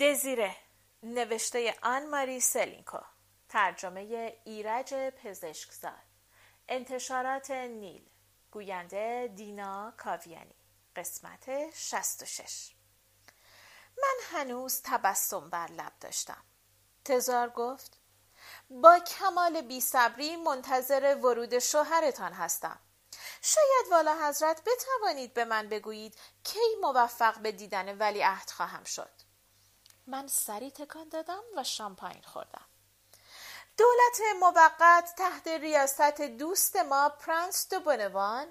دزیره. نوشته آن ماری سلینکو. ترجمه ایرج پزشکزاد. انتشارات نیل. گوینده دینا کاویانی. قسمت 66 من هنوز تبسم بر لب داشتم. تزار گفت با کمال بیصبری منتظر ورود شوهرتان هستم. شاید والا حضرت بتوانید به من بگویید کی موفق به دیدن ولی عهد خواهم شد. من سری تکان دادم و شامپاین خوردم. دولت موقت تحت ریاست دوست ما پرنس دو بنوان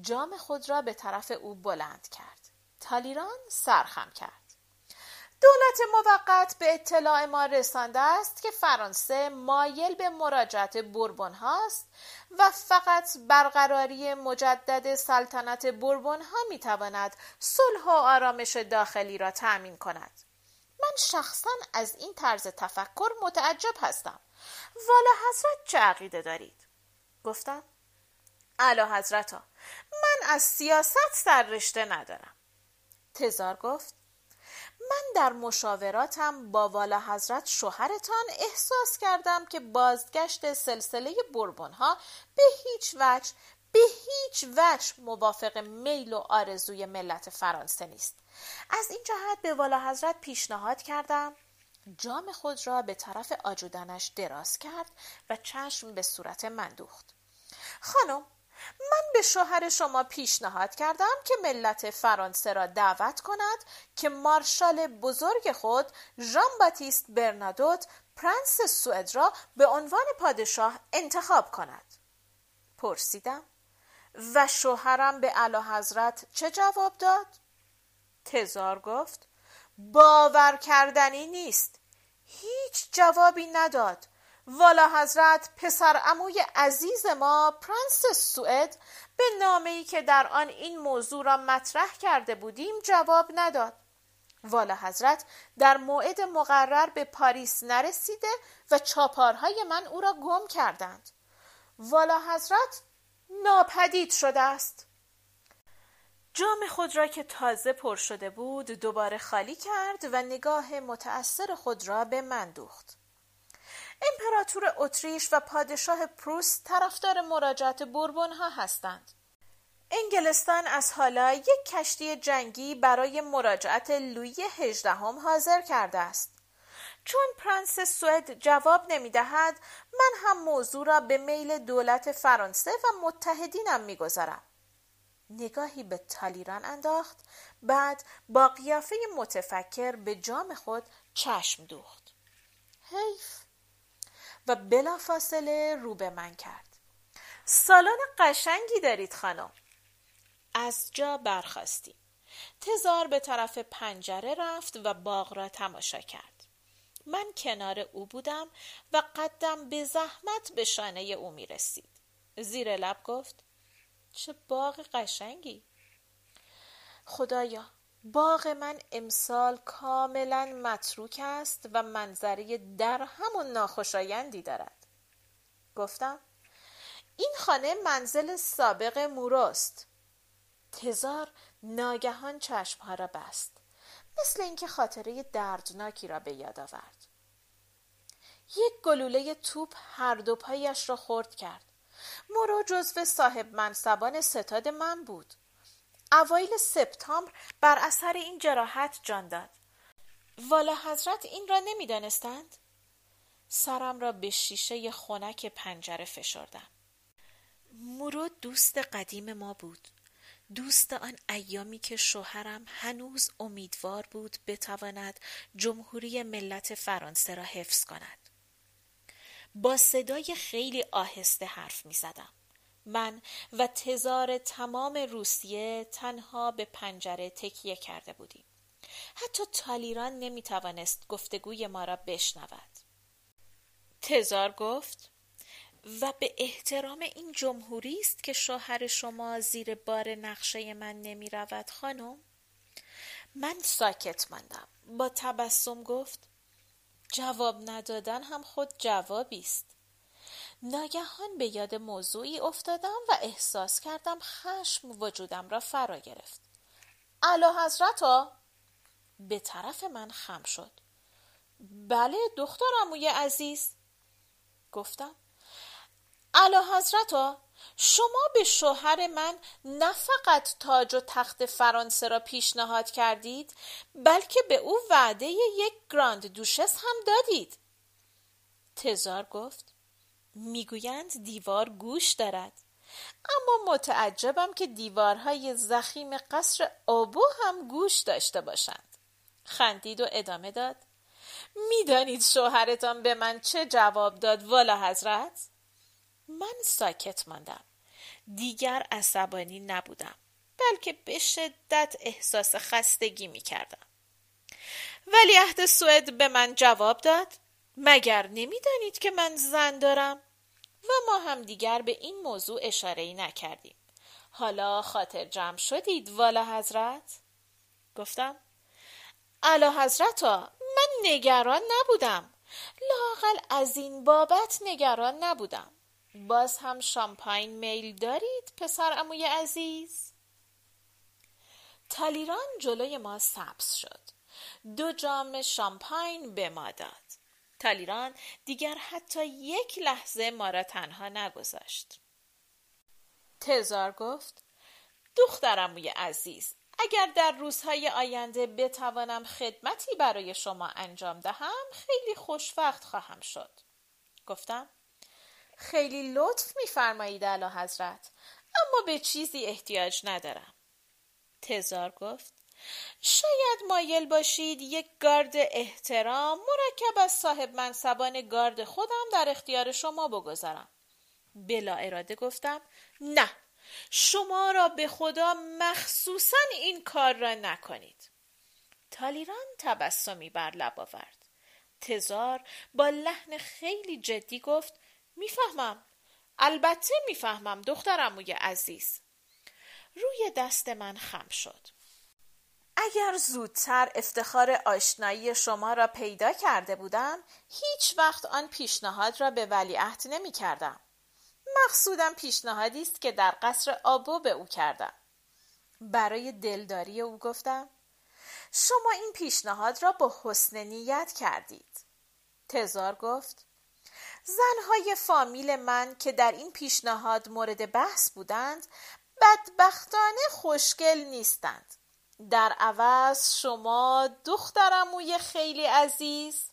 جام خود را به طرف او بلند کرد. تالیران سرخم کرد. دولت موقت به اطلاع ما رسانده است که فرانسه مایل به مراجعت بربون هاست و فقط برقراری مجدد سلطنت بربون ها می تواند صلح و آرامش داخلی را تأمین کند. من شخصا از این طرز تفکر متعجب هستم. والا حضرت چه عقیده دارید؟ گفتم اعلی حضرتا من از سیاست سررشته ندارم. تزار گفت من در مشاوراتم با والا حضرت شوهرتان احساس کردم که بازگشت سلسله بربون ها به هیچ وجه به هیچ وجه موافق میل و آرزوی ملت فرانسه نیست. از این جهت به والا حضرت پیشنهاد کردم. جام خود را به طرف آجودنش دراز کرد و چشم به صورت من دوخت. خانم من به شوهر شما پیشنهاد کردم که ملت فرانسه را دعوت کند که مارشال بزرگ خود ژان باتیست برنادوت پرنس سوئد را به عنوان پادشاه انتخاب کند. پرسیدم و شوهرم به اعلی حضرت چه جواب داد؟ تزار گفت باور کردنی نیست. هیچ جوابی نداد. والا حضرت پسر عموی عزیز ما پرنس سوئد به نامه ای که در آن این موضوع را مطرح کرده بودیم جواب نداد. والا حضرت در موعد مقرر به پاریس نرسیده و چاپارهای من او را گم کردند. والا حضرت ناپدید شده است. جام خود را که تازه پر شده بود دوباره خالی کرد و نگاه متأثر خود را به من دوخت. امپراتور اتریش و پادشاه پروس طرفدار مراجعت بوربون ها هستند. انگلستان از حالا یک کشتی جنگی برای مراجعت لویی هجدهم حاضر کرده است. چون پرنس سوئد جواب نمی دهد من هم موضوع را به میل دولت فرانسه و متحدینم می گذارم. نگاهی به تالیران انداخت بعد با قیافه متفکر به جام خود چشم دوخت. حیف! و بلافاصله رو به من کرد. سالن قشنگی دارید خانم. از جا برخواستیم تزار به طرف پنجره رفت و باغ را تماشا کرد. من کنار او بودم و قدم به زحمت به شانه او می رسید زیر لب گفت چه باغ قشنگی. خدایا باغ من امسال کاملا متروک است و منظره در همون ناخوشایندی دارد. گفتم این خانه منزل سابق موروست. تزار ناگهان چشمها را بست مثل اینکه خاطره دردناکی را به یاد آورد. یک گلوله توپ هر دو پایش را خرد کرد. مورو جزو صاحب منصبان ستاد من بود. اوایل سپتامبر بر اثر این جراحت جان داد. والا حضرت این را نمی‌دانستند؟ سرم را به شیشه خنک پنجره فشردم. مورو دوست قدیم ما بود. دوست آن ایامی که شوهرم هنوز امیدوار بود بتواند جمهوری ملت فرانسه را حفظ کند. با صدای خیلی آهسته حرف می زدم. من و تزار تمام روسیه تنها به پنجره تکیه کرده بودیم. حتی تالیران نمی توانست گفتگوی ما را بشنود. تزار گفت و به احترام این جمهوری است که شوهر شما زیر بار نقشه من نمی رود خانم؟ من ساکت ماندم. با تبسم گفت جواب ندادن هم خود جوابی است. ناگهان به یاد موضوعی افتادم و احساس کردم خشم وجودم را فرا گرفت. اعلی حضرت به طرف من خم شد. بله دختر اموی عزیز. گفتم. علا حضرتا! شما به شوهر من نه فقط تاج و تخت فرانسه را پیشنهاد کردید بلکه به او وعده یک گراند دوشس هم دادید. تزار گفت می‌گویند دیوار گوش دارد. اما متعجبم که دیوارهای زخیم قصر آبو هم گوش داشته باشند. خندید و ادامه داد می‌دانید شوهرتان به من چه جواب داد والا حضرت؟ من ساکت ماندم. دیگر عصبانی نبودم بلکه به شدت احساس خستگی می کردم ولی عهد سوئد به من جواب داد مگر نمی‌دانید که من زن دارم؟ و ما هم دیگر به این موضوع اشاره ای نکردیم. حالا خاطر جمع شدید والا حضرت؟ گفتم اعلی حضرت من نگران نبودم. لاقل از این بابت نگران نبودم. باز هم شامپاین میل دارید پسر اموی عزیز؟ تالیران جلوی ما سبز شد. دو جام شامپاین به ما داد. تالیران دیگر حتی یک لحظه ما را تنها نگذاشت. تزار گفت دخترم عزیز اگر در روزهای آینده بتوانم خدمتی برای شما انجام دهم خیلی خوشوقت خواهم شد. گفتم خیلی لطف میفرمایید اعلی حضرت. اما به چیزی احتیاج ندارم. تزار گفت شاید مایل باشید یک گارد احترام مرکب از صاحب منصبان گارد خودم در اختیار شما بگذارم. بلا اراده گفتم نه شما را به خدا مخصوصا این کار را نکنید. تالیران تبسمی بر لب آورد. تزار با لحن خیلی جدی گفت می‌فهمم البته می‌فهمم دخترموی عزیز روی دست من خم شد اگر زودتر افتخار آشنایی شما را پیدا کرده بودم هیچ وقت آن پیشنهاد را به ولیعهد نمی کردم. مقصودم پیشنهادی است که در قصر آبو به او کردم. برای دلداری او گفتم شما این پیشنهاد را با حسن نیت کردید. تزار گفت زنهای فامیل من که در این پیشنهاد مورد بحث بودند بدبختانه خوشگل نیستند. در عوض شما دخترموی خیلی عزیز.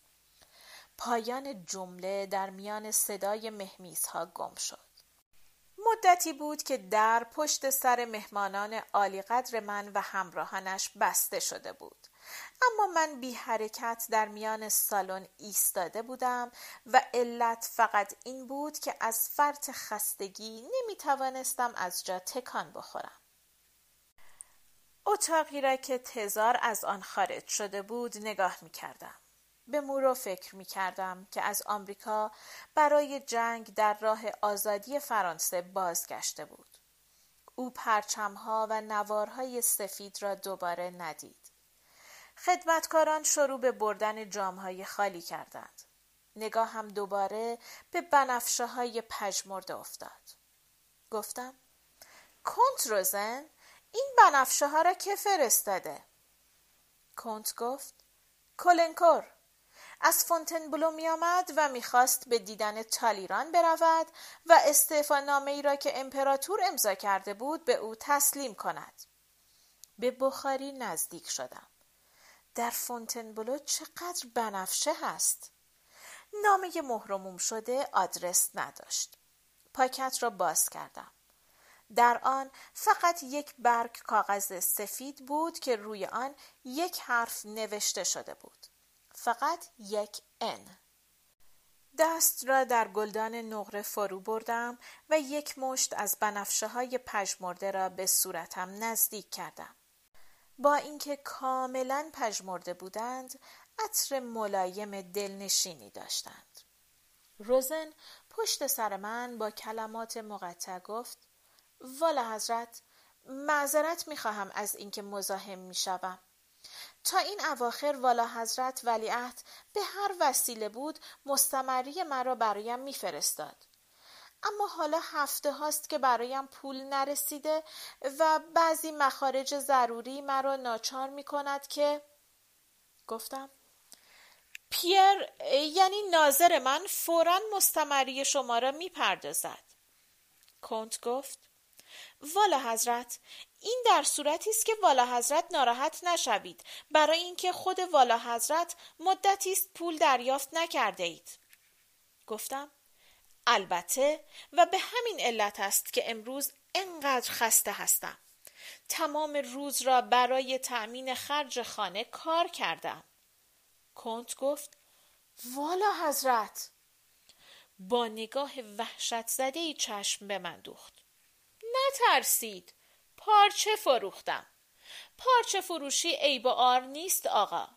پایان جمله در میان صدای مهمیزها گم شد. مدتی بود که در پشت سر مهمانان عالی قدر من و همراهانش بسته شده بود. اما من بی حرکت در میان سالن ایستاده بودم و علت فقط این بود که از فرط خستگی نمی توانستم از جا تکان بخورم اتاقی را که تزار از آن خارج شده بود نگاه می کردم. به مورو فکر می کردم که از آمریکا برای جنگ در راه آزادی فرانسه بازگشته بود. او پرچمها و نوارهای سفید را دوباره ندید. خدمتکاران شروع به بردن جامهای خالی کردند. نگاه هم دوباره به بنفشه های افتاد. گفتم کنت روزن این بنفشه ها را که فرستاده کنت گفت کلنکور از فونتنبلو می آمد و می‌خواست به دیدن تالیران برود و استعفا نامه ای را که امپراتور امضا کرده بود به او تسلیم کند به بخاری نزدیک شدم در فونتنبلو چقدر بنفشه هست نامه مهرموم شده آدرس نداشت پاکت را باز کردم در آن فقط یک برگ کاغذ سفید بود که روی آن یک حرف نوشته شده بود. فقط یک ان. دست را در گلدان نقره فرو بردم و یک مشت از بنفشه های پژمرده را به صورتم نزدیک کردم. با اینکه کاملا پژمرده بودند، عطر ملایم دلنشینی داشتند. روزن پشت سر من با کلمات مقطع گفت والا حضرت معذرت می‌خواهم از اینکه مزاحم می‌شوم تا این اواخر والا حضرت ولیعهد به هر وسیله بود مستمری مرا برایم میفرستاد اما حالا هفته هاست که برایم پول نرسیده و بعضی مخارج ضروری مرا ناچار می کند که گفتم پیر یعنی ناظر من فورا مستمری شما را می‌پردازد. کنت گفت والا حضرت این در صورتی است که والا حضرت ناراحت نشوید. برای اینکه خود والا حضرت مدتی است پول دریافت نکرده اید. گفتم البته و به همین علت است که امروز انقدر خسته هستم. تمام روز را برای تأمین خرج خانه کار کردم. کنت گفت والا حضرت. با نگاه وحشت زده ای چشم به من دوخت. نترسید پارچه فروختم. پارچه فروشی عیب و آر نیست آقا.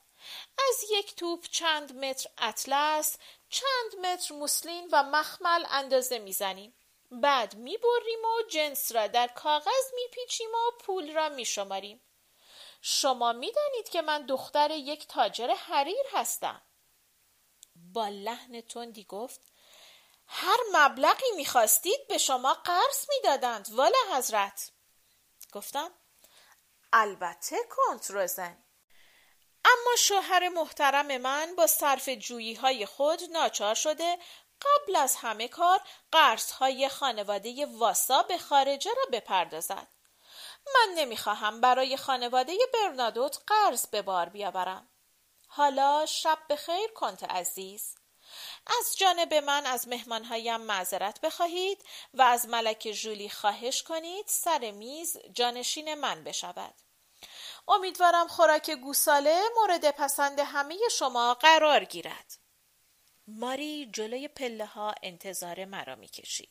از یک توپ چند متر اطلس چند متر موسلین و مخمل اندازه می‌زنیم. بعد می‌بریم و جنس را در کاغذ میپیچیم و پول را میشماریم. شما می‌دانید که من دختر یک تاجر حریر هستم. با لحن تندی گفت هر مبلغی می‌خواستید به شما قرض می‌دادند والا حضرت. گفتم البته کنترزن اما شوهر محترم من با صرف جویی های خود ناچار شده قبل از همه کار قرض های خانواده واسا به خارجه را بپردازد. من نمی‌خواهم برای خانواده برنادوت قرض به بار بیاورم. حالا شب بخیر کنت عزیز. از جانب من از مهمانهایم معذرت بخواهید و از ملک جولی خواهش کنید سر میز جانشین من بشود. امیدوارم خوراک گوساله مورد پسند همه شما قرار گیرد ماری جلوی پله ها انتظار مرا می کشید.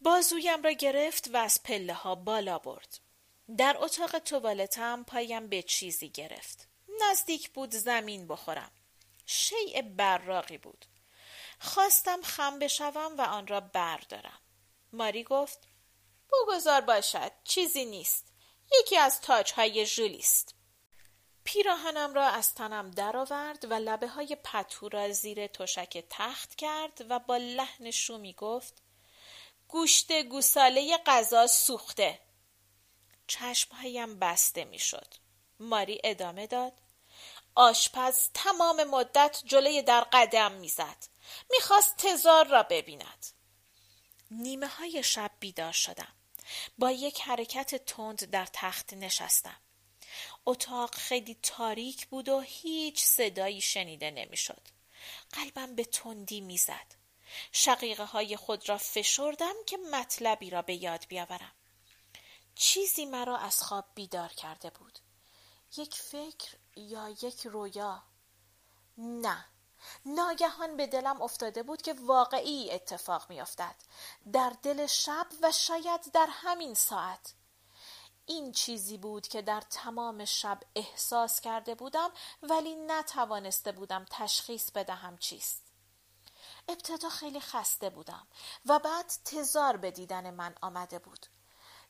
بازویم را گرفت و از پله ها بالا برد. در اتاق توالتم پایم به چیزی گرفت. نزدیک بود زمین بخورم. شیء براقی بود. خواستم خم بشوم و آن را بردارم. ماری گفت بگذار باشد چیزی نیست. یکی از تاجهای ژولی است. پیراهنم را از تنم درآورد و لبه های پتو را زیر تشک تخت کرد و با لحن شومی گفت گوشت گوساله غذا سوخته چشمهایم بسته می‌شد. ماری ادامه داد آشپز تمام مدت جلوی در قدم می‌زد می‌خواست تزار را ببیند نیمه های شب بیدار شدم با یک حرکت تند در تخت نشستم اتاق خیلی تاریک بود و هیچ صدایی شنیده نمی‌شد. قلبم به تندی می‌زد. شقیقه های خود را فشردم که مطلبی را به یاد بیاورم. چیزی مرا از خواب بیدار کرده بود. یک فکر یا یک رویا؟ نه. ناگهان به دلم افتاده بود که واقعی اتفاق میافتد در دل شب و شاید در همین ساعت این چیزی بود که در تمام شب احساس کرده بودم ولی نتوانسته بودم تشخیص بدهم چیست. ابتدا خیلی خسته بودم و بعد تزار به دیدن من آمده بود.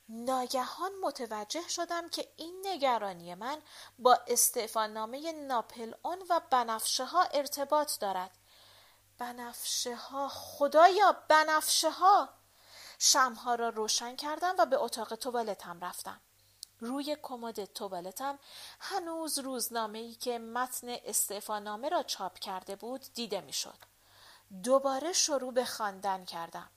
ناگهان متوجه شدم که این نگرانی من با استعفانامه ناپل اون و بنفشه ها ارتباط دارد. بنفشه ها خدایا بنفشه ها شمها را روشن کردم و به اتاق توالتم رفتم. روی کمد توالتم هنوز روزنامه ای که متن استعفانامه را چاپ کرده بود دیده می‌شد. دوباره شروع به خواندن کردم.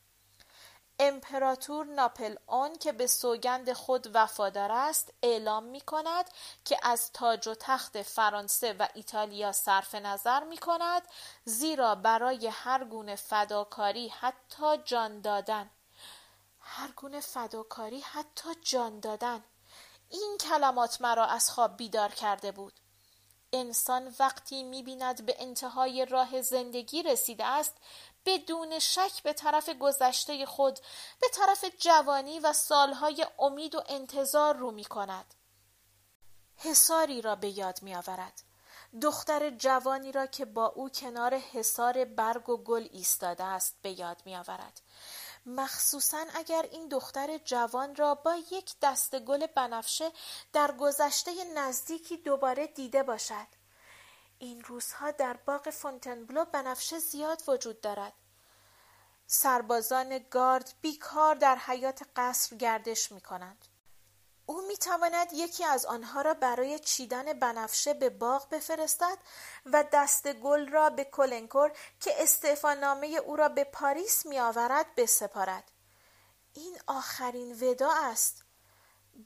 امپراتور ناپل اون که به سوگند خود وفادار است اعلام می کند که از تاج و تخت فرانسه و ایتالیا صرف نظر می کند زیرا برای هر گونه فداکاری حتی جان دادن. هر گونه فداکاری حتی جان دادن. این کلمات مرا از خواب بیدار کرده بود. انسان وقتی می‌بیند به انتهای راه زندگی رسیده است بدون شک به طرف گذشته خود به طرف جوانی و سالهای امید و انتظار رو می کند. حساری را به یاد می آورد. دختر جوانی را که با او کنار حصار برگ و گل ایستاده است به یاد می آورد. مخصوصا اگر این دختر جوان را با یک دست گل بنفشه در گذشته نزدیکی دوباره دیده باشد این روزها در باغ فونتنبلو بنفشه زیاد وجود دارد سربازان گارد بیکار در حیات قصر گردش می کنند. او می تواند یکی از آنها را برای چیدن بنفشه به باغ بفرستد و دست گل را به کلنکور که نامه او را به پاریس می آورد بسپارد. این آخرین وداع است.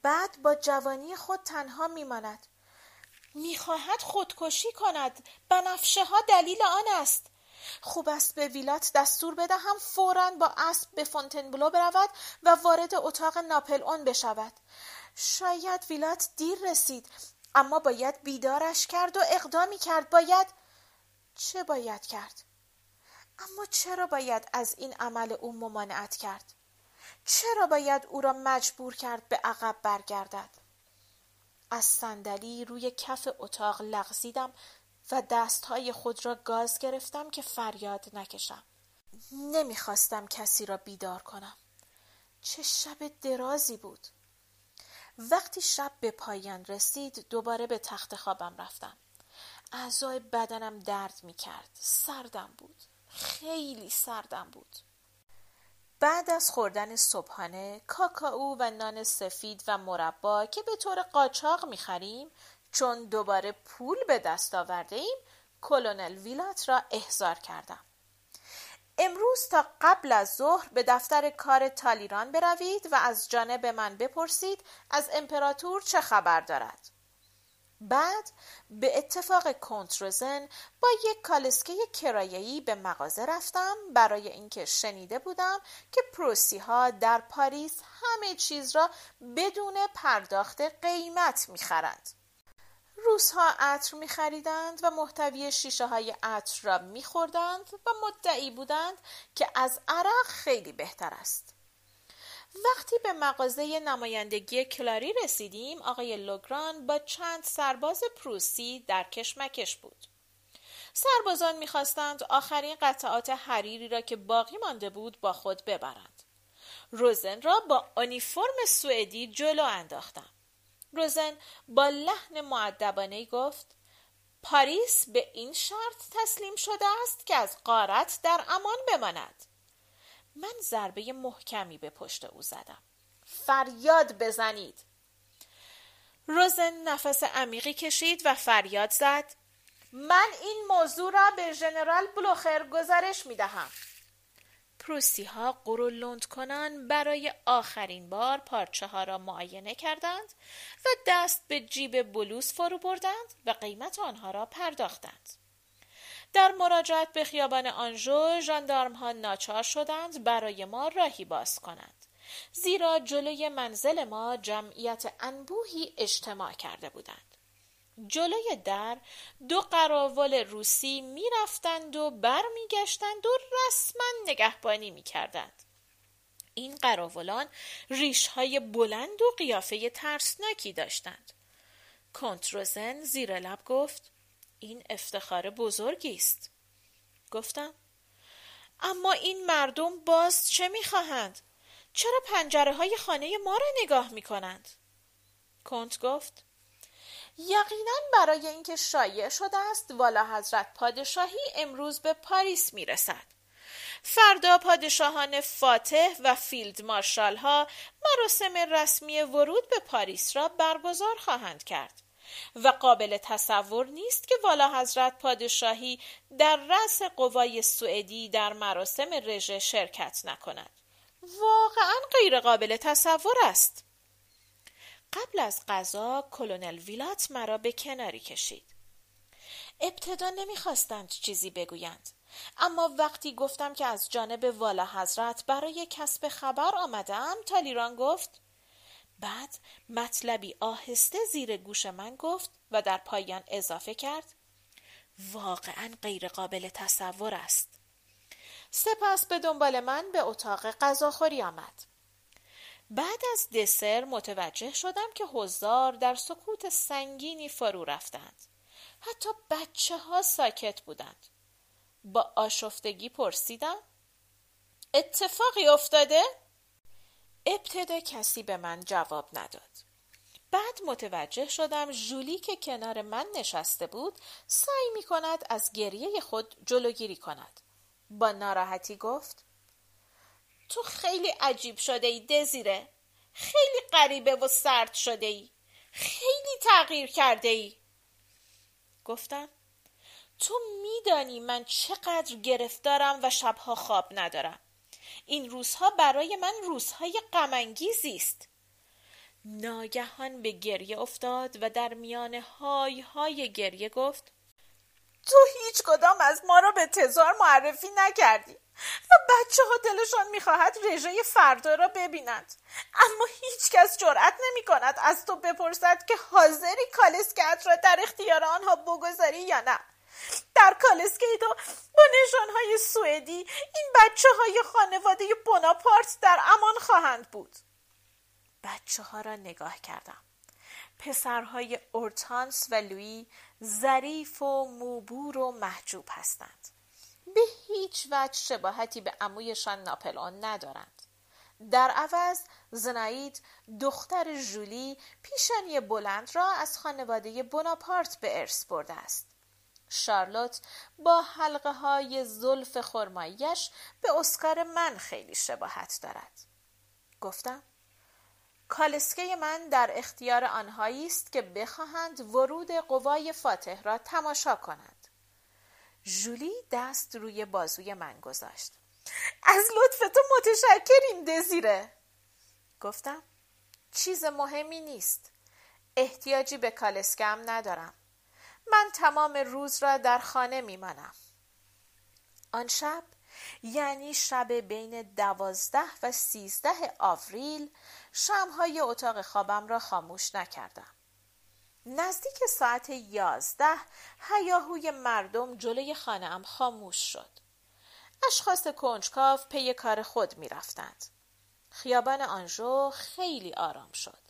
بعد با جوانی خود تنها می ماند. می‌خواهد خودکشی کند. بنفشه ها دلیل آن است. خوب است به ویلات دستور بدهم فورا با اسب به فونتنبلو برود و وارد اتاق ناپل اون بشود. شاید ویلات دیر رسید اما باید بیدارش کرد و اقدامی کرد باید چه باید کرد؟ اما چرا باید از این عمل او ممانعت کرد؟ چرا باید او را مجبور کرد به عقب برگردد؟ از صندلی روی کف اتاق لغزیدم و دستهای خود را گاز گرفتم که فریاد نکشم. نمی‌خواستم کسی را بیدار کنم. چه شب درازی بود. وقتی شب به پایان رسید دوباره به تخت خوابم رفتم. اعضای بدنم درد می کرد سردم بود. خیلی سردم بود. بعد از خوردن صبحانه کاکائو و نان سفید و مربا که به طور قاچاق می‌خریم چون دوباره پول به دست آورده ایم کلونل ویلات را احضار کردم. امروز تا قبل از ظهر به دفتر کار تالیران بروید و از جانب من بپرسید از امپراتور چه خبر دارد. بعد به اتفاق کنتروزن با یک کالسکه کرایه‌ای به مغازه رفتم برای اینکه شنیده بودم که پروسی ها در پاریس همه چیز را بدون پرداخت قیمت می‌خرند. روزها عطر می خریدند و محتوی شیشه های عطر را می خوردند و مدعی بودند که از عرق خیلی بهتر است. وقتی به مغازه نمایندگی کلاری رسیدیم آقای لوگران با چند سرباز پروسی در کشمکش بود. سربازان می‌خواستند آخرین قطعات حریری را که باقی مانده بود با خود ببرند. روزن را با آنیفرم سوئدی جلو انداختم. روزن با لحن معدبانه گفت پاریس به این شرط تسلیم شده است که از قارت در امان بماند من ضربه محکمی به پشت او زدم. فریاد بزنید. روزن نفس عمیقی کشید و فریاد زد. من این موضوع را به ژنرال بلوخر گزارش می دهم. پروسی ها کنان برای آخرین بار پارچه ها را معاینه کردند و دست به جیب بلوز فرو بردند و قیمت آنها را پرداختند. در مراجعت به خیابان آنژو ژاندارم ها ناچار شدند برای ما راهی باز کنند. زیرا جلوی منزل ما جمعیت انبوهی اجتماع کرده بودند. جلوی در دو قراول روسی می‌رفتند و برمیگشتند و رسما نگهبانی می‌کردند. این قراولان ریشهای بلند و قیافه ترسناکی داشتند. کنتروزن زیر لب گفت این افتخار بزرگی است. گفتم اما این مردم باز چه می‌خواهند؟ چرا پنجره های خانه ما را نگاه می‌کنند؟ کنت گفت یقینا برای اینکه شایع شده است والا حضرت پادشاهی امروز به پاریس می‌رسد. فردا پادشاهان فاتح و فیلد مارشال ها مراسم رسمی ورود به پاریس را برگزار خواهند کرد. و قابل تصور نیست که والا حضرت پادشاهی در رأس قوای سوئدی در مراسم رژه شرکت نکند. واقعا غیر قابل تصور است. قبل از غذا کلونل ویلات مرا به کناری کشید. ابتدا نمی‌خواستند چیزی بگویند اما وقتی گفتم که از جانب والا حضرت برای کسب خبر آمدم تالیران گفت بعد مطلبی آهسته زیر گوش من گفت و در پایان اضافه کرد واقعا غیرقابل تصور است. سپس به دنبال من به اتاق غذاخوری آمد. بعد از دسر متوجه شدم که حضار در سکوت سنگینی فرو رفتند. حتی بچه ها ساکت بودند. با آشفتگی پرسیدم اتفاقی افتاده؟ ابتدا کسی به من جواب نداد. بعد متوجه شدم جولی که کنار من نشسته بود سعی می کند از گریه خود جلوگیری کند. با ناراحتی گفت تو خیلی عجیب شده ای دزیره. خیلی غریبه و سرد شده ای خیلی تغییر کرده ای گفتم تو میدانی من چقدر گرفتارم و شبها خواب ندارم. این روزها برای من روزهای غمانگیزی است. ناگهان به گریه افتاد و در میان های های گریه گفت تو هیچ کدام از ما را به تزار معرفی نکردی و بچه ها دلشان می‌خواهد رژه فردا را ببینند. اما هیچ کس جرأت نمی کند از تو بپرسد که حاضری کالسکت را در اختیار آنها بگذاری یا نه. در کالسکیدو با نشانهای سوئدی این بچه های خانواده بناپارت در امان خواهند بود. بچه ها را نگاه کردم. پسرهای اورتانس و لویی ظریف و موبور و محجوب هستند. به هیچ وجه شباهتی به عمویشان ناپلئون ندارند. در عوض زنایید دختر ژولی پیشانی بلند را از خانواده بناپارت به ارث برده است. شارلوت با حلقه های زلف خرماییش به اسکار من خیلی شباهت دارد. گفتم کالسکه من در اختیار آنهایی است که بخواهند ورود قوای فاتح را تماشا کنند. ژولی دست روی بازوی من گذاشت. از لطف تو متشکریم دزیره. گفتم چیز مهمی نیست. احتیاجی به کالسکم ندارم. من تمام روز را در خانه میمانم آن شب یعنی شب بین دوازده و سیزده آوریل شمهای اتاق خوابم را خاموش نکردم نزدیک ساعت یازده هیاهوی مردم جلوی خانهام خاموش شد اشخاص کنجکاو پی کار خود می رفتند. خیابان آنژو خیلی آرام شد.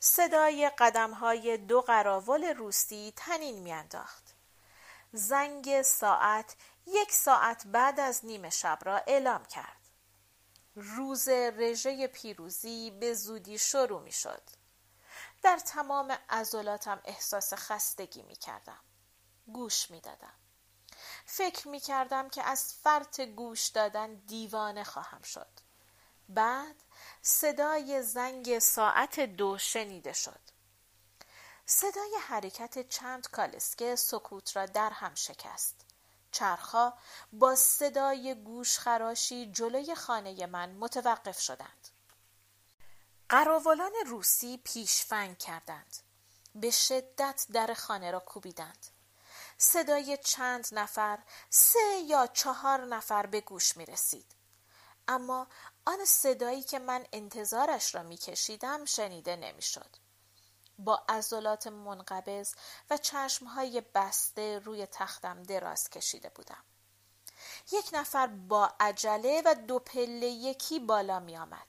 صدای قدم های دو قراول روستی تنین میانداخت. زنگ ساعت یک ساعت بعد از نیمه شب را اعلام کرد. روز رژه پیروزی به زودی شروع می شد. در تمام عضلاتم احساس خستگی می کردم. گوش می دادم. فکر می کردم که از فرط گوش دادن دیوانه خواهم شد. بعد صدای زنگ ساعت دو شنیده شد. صدای حرکت چند کالسکه سکوت را در هم شکست. چرخها با صدای گوشخراشی جلوی خانه من متوقف شدند. قراولان روسی پیشفنگ کردند. به شدت در خانه را کوبیدند. صدای چند نفر سه یا چهار نفر به گوش می رسید. اما آن صدایی که من انتظارش را می کشیدم شنیده نمی شد. با عضلات منقبض و چشمهای بسته روی تختم دراز کشیده بودم. یک نفر با عجله و دو پله یکی بالا می آمد.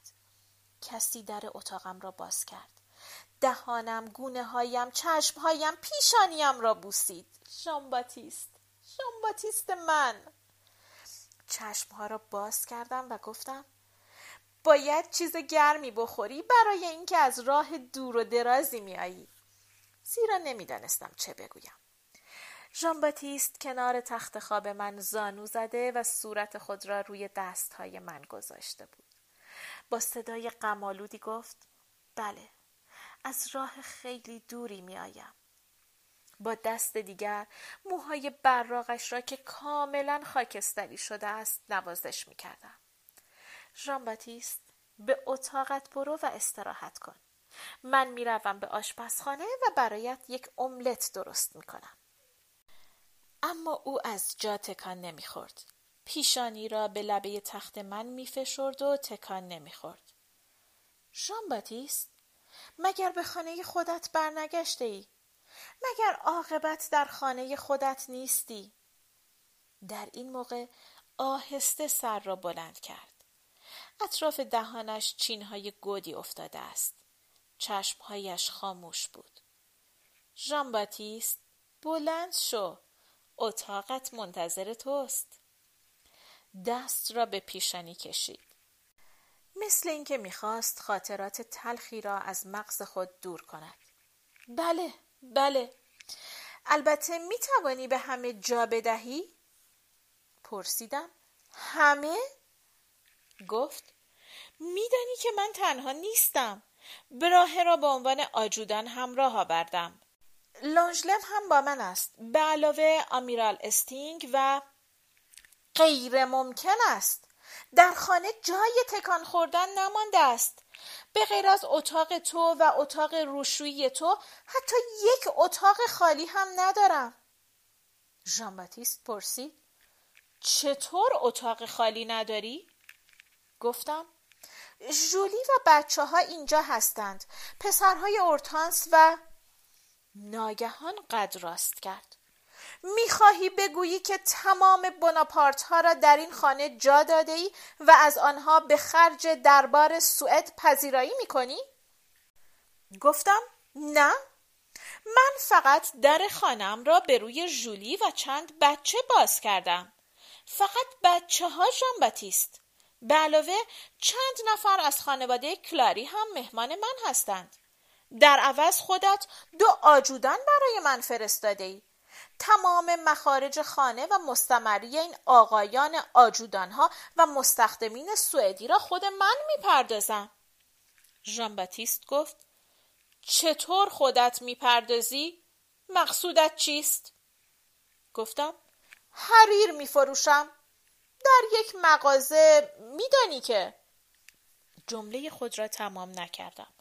کسی در اتاقم را باز کرد. دهانم، گونه هایم، چشم هایم، پیشانیم را بوسید. ژان باتیست، ژان باتیست من. چشمها را باز کردم و گفتم باید چیز گرمی بخوری برای اینکه از راه دور و درازی میایی. زیرا نمی‌دانستم چه بگویم. ژان باتیست کنار تخت خواب من زانو زده و صورت خود را روی دستهای من گذاشته بود. با صدای قمالودی گفت بله از راه خیلی دوری میآیم. با دست دیگر موهای براغش را که کاملا خاکستری شده است نوازش می کردم. ژان باتیست به اتاقت برو و استراحت کن. من می‌روم به آشپزخانه و برایت یک املت درست می کنم. اما او از جا تکان نمی‌خورد. پیشانی را به لبه تخت من میفشرد و تکان نمی‌خورد. ژان باتیست مگر به خانه خودت برنگشته ای؟ مگر عاقبت در خانه خودت نیستی در این موقع آهسته سر را بلند کرد اطراف دهانش چینهای گودی افتاده است. چشمهایش خاموش بود. ژان باتیست بلند شو. اتاقت منتظر توست. دست را به پیشانی کشید. مثل اینکه می‌خواست خاطرات تلخی را از مغز خود دور کند. بله بله. البته می توانی به همه جا بدهی؟ پرسیدم. همه؟ گفت میدانی که من تنها نیستم. براهه را به عنوان آجودان همراه آوردم. لانجلم هم با من است. به علاوه آمیرال استینگ و غیر ممکن است. در خانه جای تکان خوردن نمانده است. به غیر از اتاق تو و اتاق روشویی تو حتی یک اتاق خالی هم ندارم. ژان پرسید چطور اتاق خالی نداری؟ گفتم ژولی و بچه ها اینجا هستند. پسرهای اورتانس و ناگهان قد راست کرد. می‌خواهی بگویی که تمام بناپارت ها را در این خانه جا داده ای و از آنها به خرج دربار سوئد پذیرایی می‌کنی؟ گفتم نه. من فقط در خانم را به روی ژولی و چند بچه باز کردم. فقط بچه ها باتیست به علاوه چند نفر از خانواده کلاری هم مهمان من هستند. در عوض خودت دو آجودان برای من فرستاده ای تمام مخارج خانه و مستمری این آقایان آجودانها و مستخدمین سوئدی را خود من می‌پردازم. ژان باتیست گفت چطور خودت می‌پردازی؟ مقصودت چیست؟ گفتم حریر میفروشم. در یک مغازه میدانی که جمله خود را تمام نکردم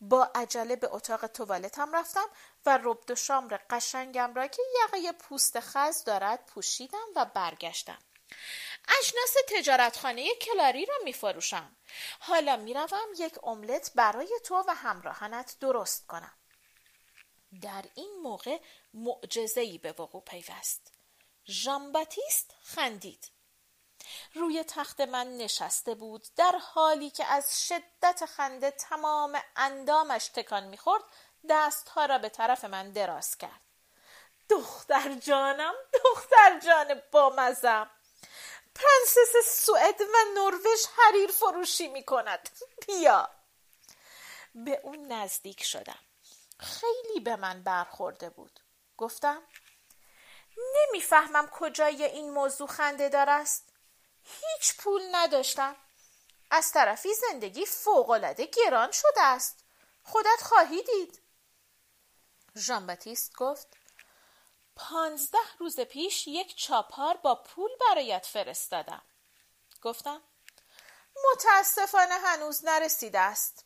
با عجله به اتاق توالتم رفتم و ربد و شامر قشنگم را که یقه پوست خز دارد پوشیدم و برگشتم اجناس تجارتخانه کلاری را می فروشم. حالا می روم یک املت برای تو و همراهانت درست کنم. در این موقع معجزه‌ای به وقوع پیوست. ژان باتیست خندید. روی تخت من نشسته بود. در حالی که از شدت خنده تمام اندامش تکان می‌خورد دستها را به طرف من دراز کرد. دختر جانم دختر جان بامزم. پرنسس سوئد و نروژ حریر فروشی می کند بیا. به اون نزدیک شدم. خیلی به من برخورده بود. گفتم نمی‌فهمم کجای این موضوع خنده دار است. هیچ پول نداشتم. از طرفی زندگی فوقالعاده گران شده است. خودت خواهی دید. ژان باتیست گفت پانزده روز پیش یک چاپار با پول برایت فرستادم. گفتم متاسفانه هنوز نرسیده است.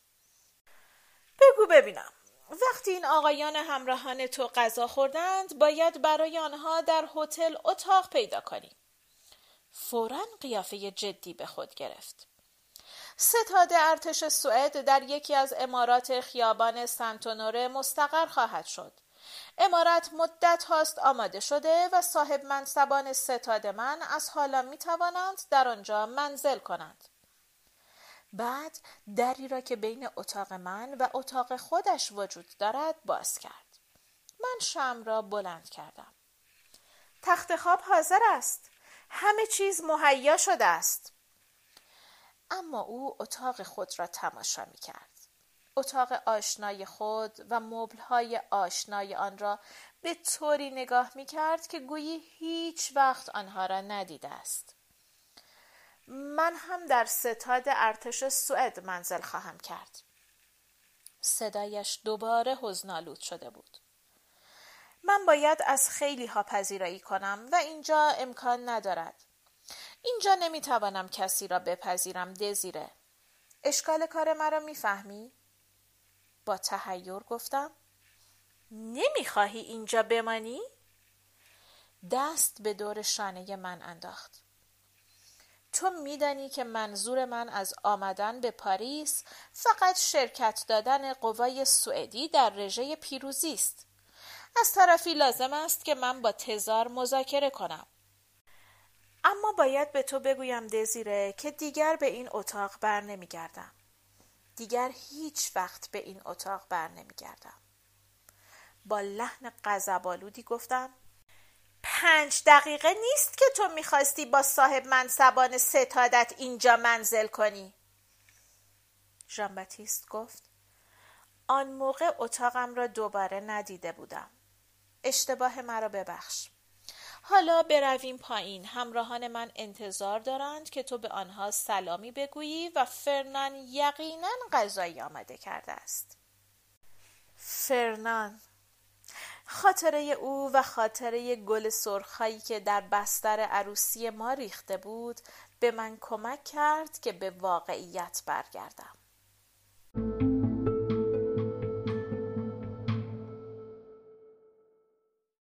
بگو ببینم وقتی این آقایان همراهان تو غذا خوردند باید برای آنها در هتل اتاق پیدا کنیم فورا قیافه جدی به خود گرفت. ستاد ارتش سوئد در یکی از امارات خیابان سنتونوره مستقر خواهد شد. امارت مدت هاست آماده شده و صاحب منصبان ستاد من از حالا می توانند در آنجا منزل کنند. بعد دری را که بین اتاق من و اتاق خودش وجود دارد باز کرد. من شم را بلند کردم. تخت خواب حاضر است. همه چیز مهیا شده است اما او اتاق خود را تماشا می کرد. اتاق آشنای خود و مبلهای آشنای آن را به طوری نگاه می کرد که گویی هیچ وقت آنها را ندیده است. من هم در ستاد ارتش سوئد منزل خواهم کرد. صدایش دوباره حزنالود شده بود. من باید از خیلی ها پذیرایی کنم و اینجا امکان ندارد. اینجا نمی‌توانم کسی را بپذیرم دزیره. اشکال کار مرا می‌فهمی؟ با تهیور گفتم نمی‌خواهی اینجا بمانی؟ دست به دور شانه من انداخت. تو میدانی که منظور من از آمدن به پاریس فقط شرکت دادن قوای سوئدی در رژه پیروزی است. از طرفی لازم است که من با تزار مذاکره کنم. اما باید به تو بگویم دزیره که دیگر به این اتاق بر نمیگردم. دیگر هیچ وقت به این اتاق بر نمیگردم. با لحن قذبالودی گفتم پنج دقیقه نیست که تو می‌خواستی با صاحب منصبان ستادت اینجا منزل کنی. ژان گفت آن موقع اتاقم را دوباره ندیده بودم. اشتباه مرا ببخش. حالا برویم پایین. همراهان من انتظار دارند که تو به آنها سلامی بگویی و فرنان یقینا غذایی آمده کرده است. فرنان خاطره او و خاطره گل سرخهایی که در بستر عروسی ما ریخته بود به من کمک کرد که به واقعیت برگردم.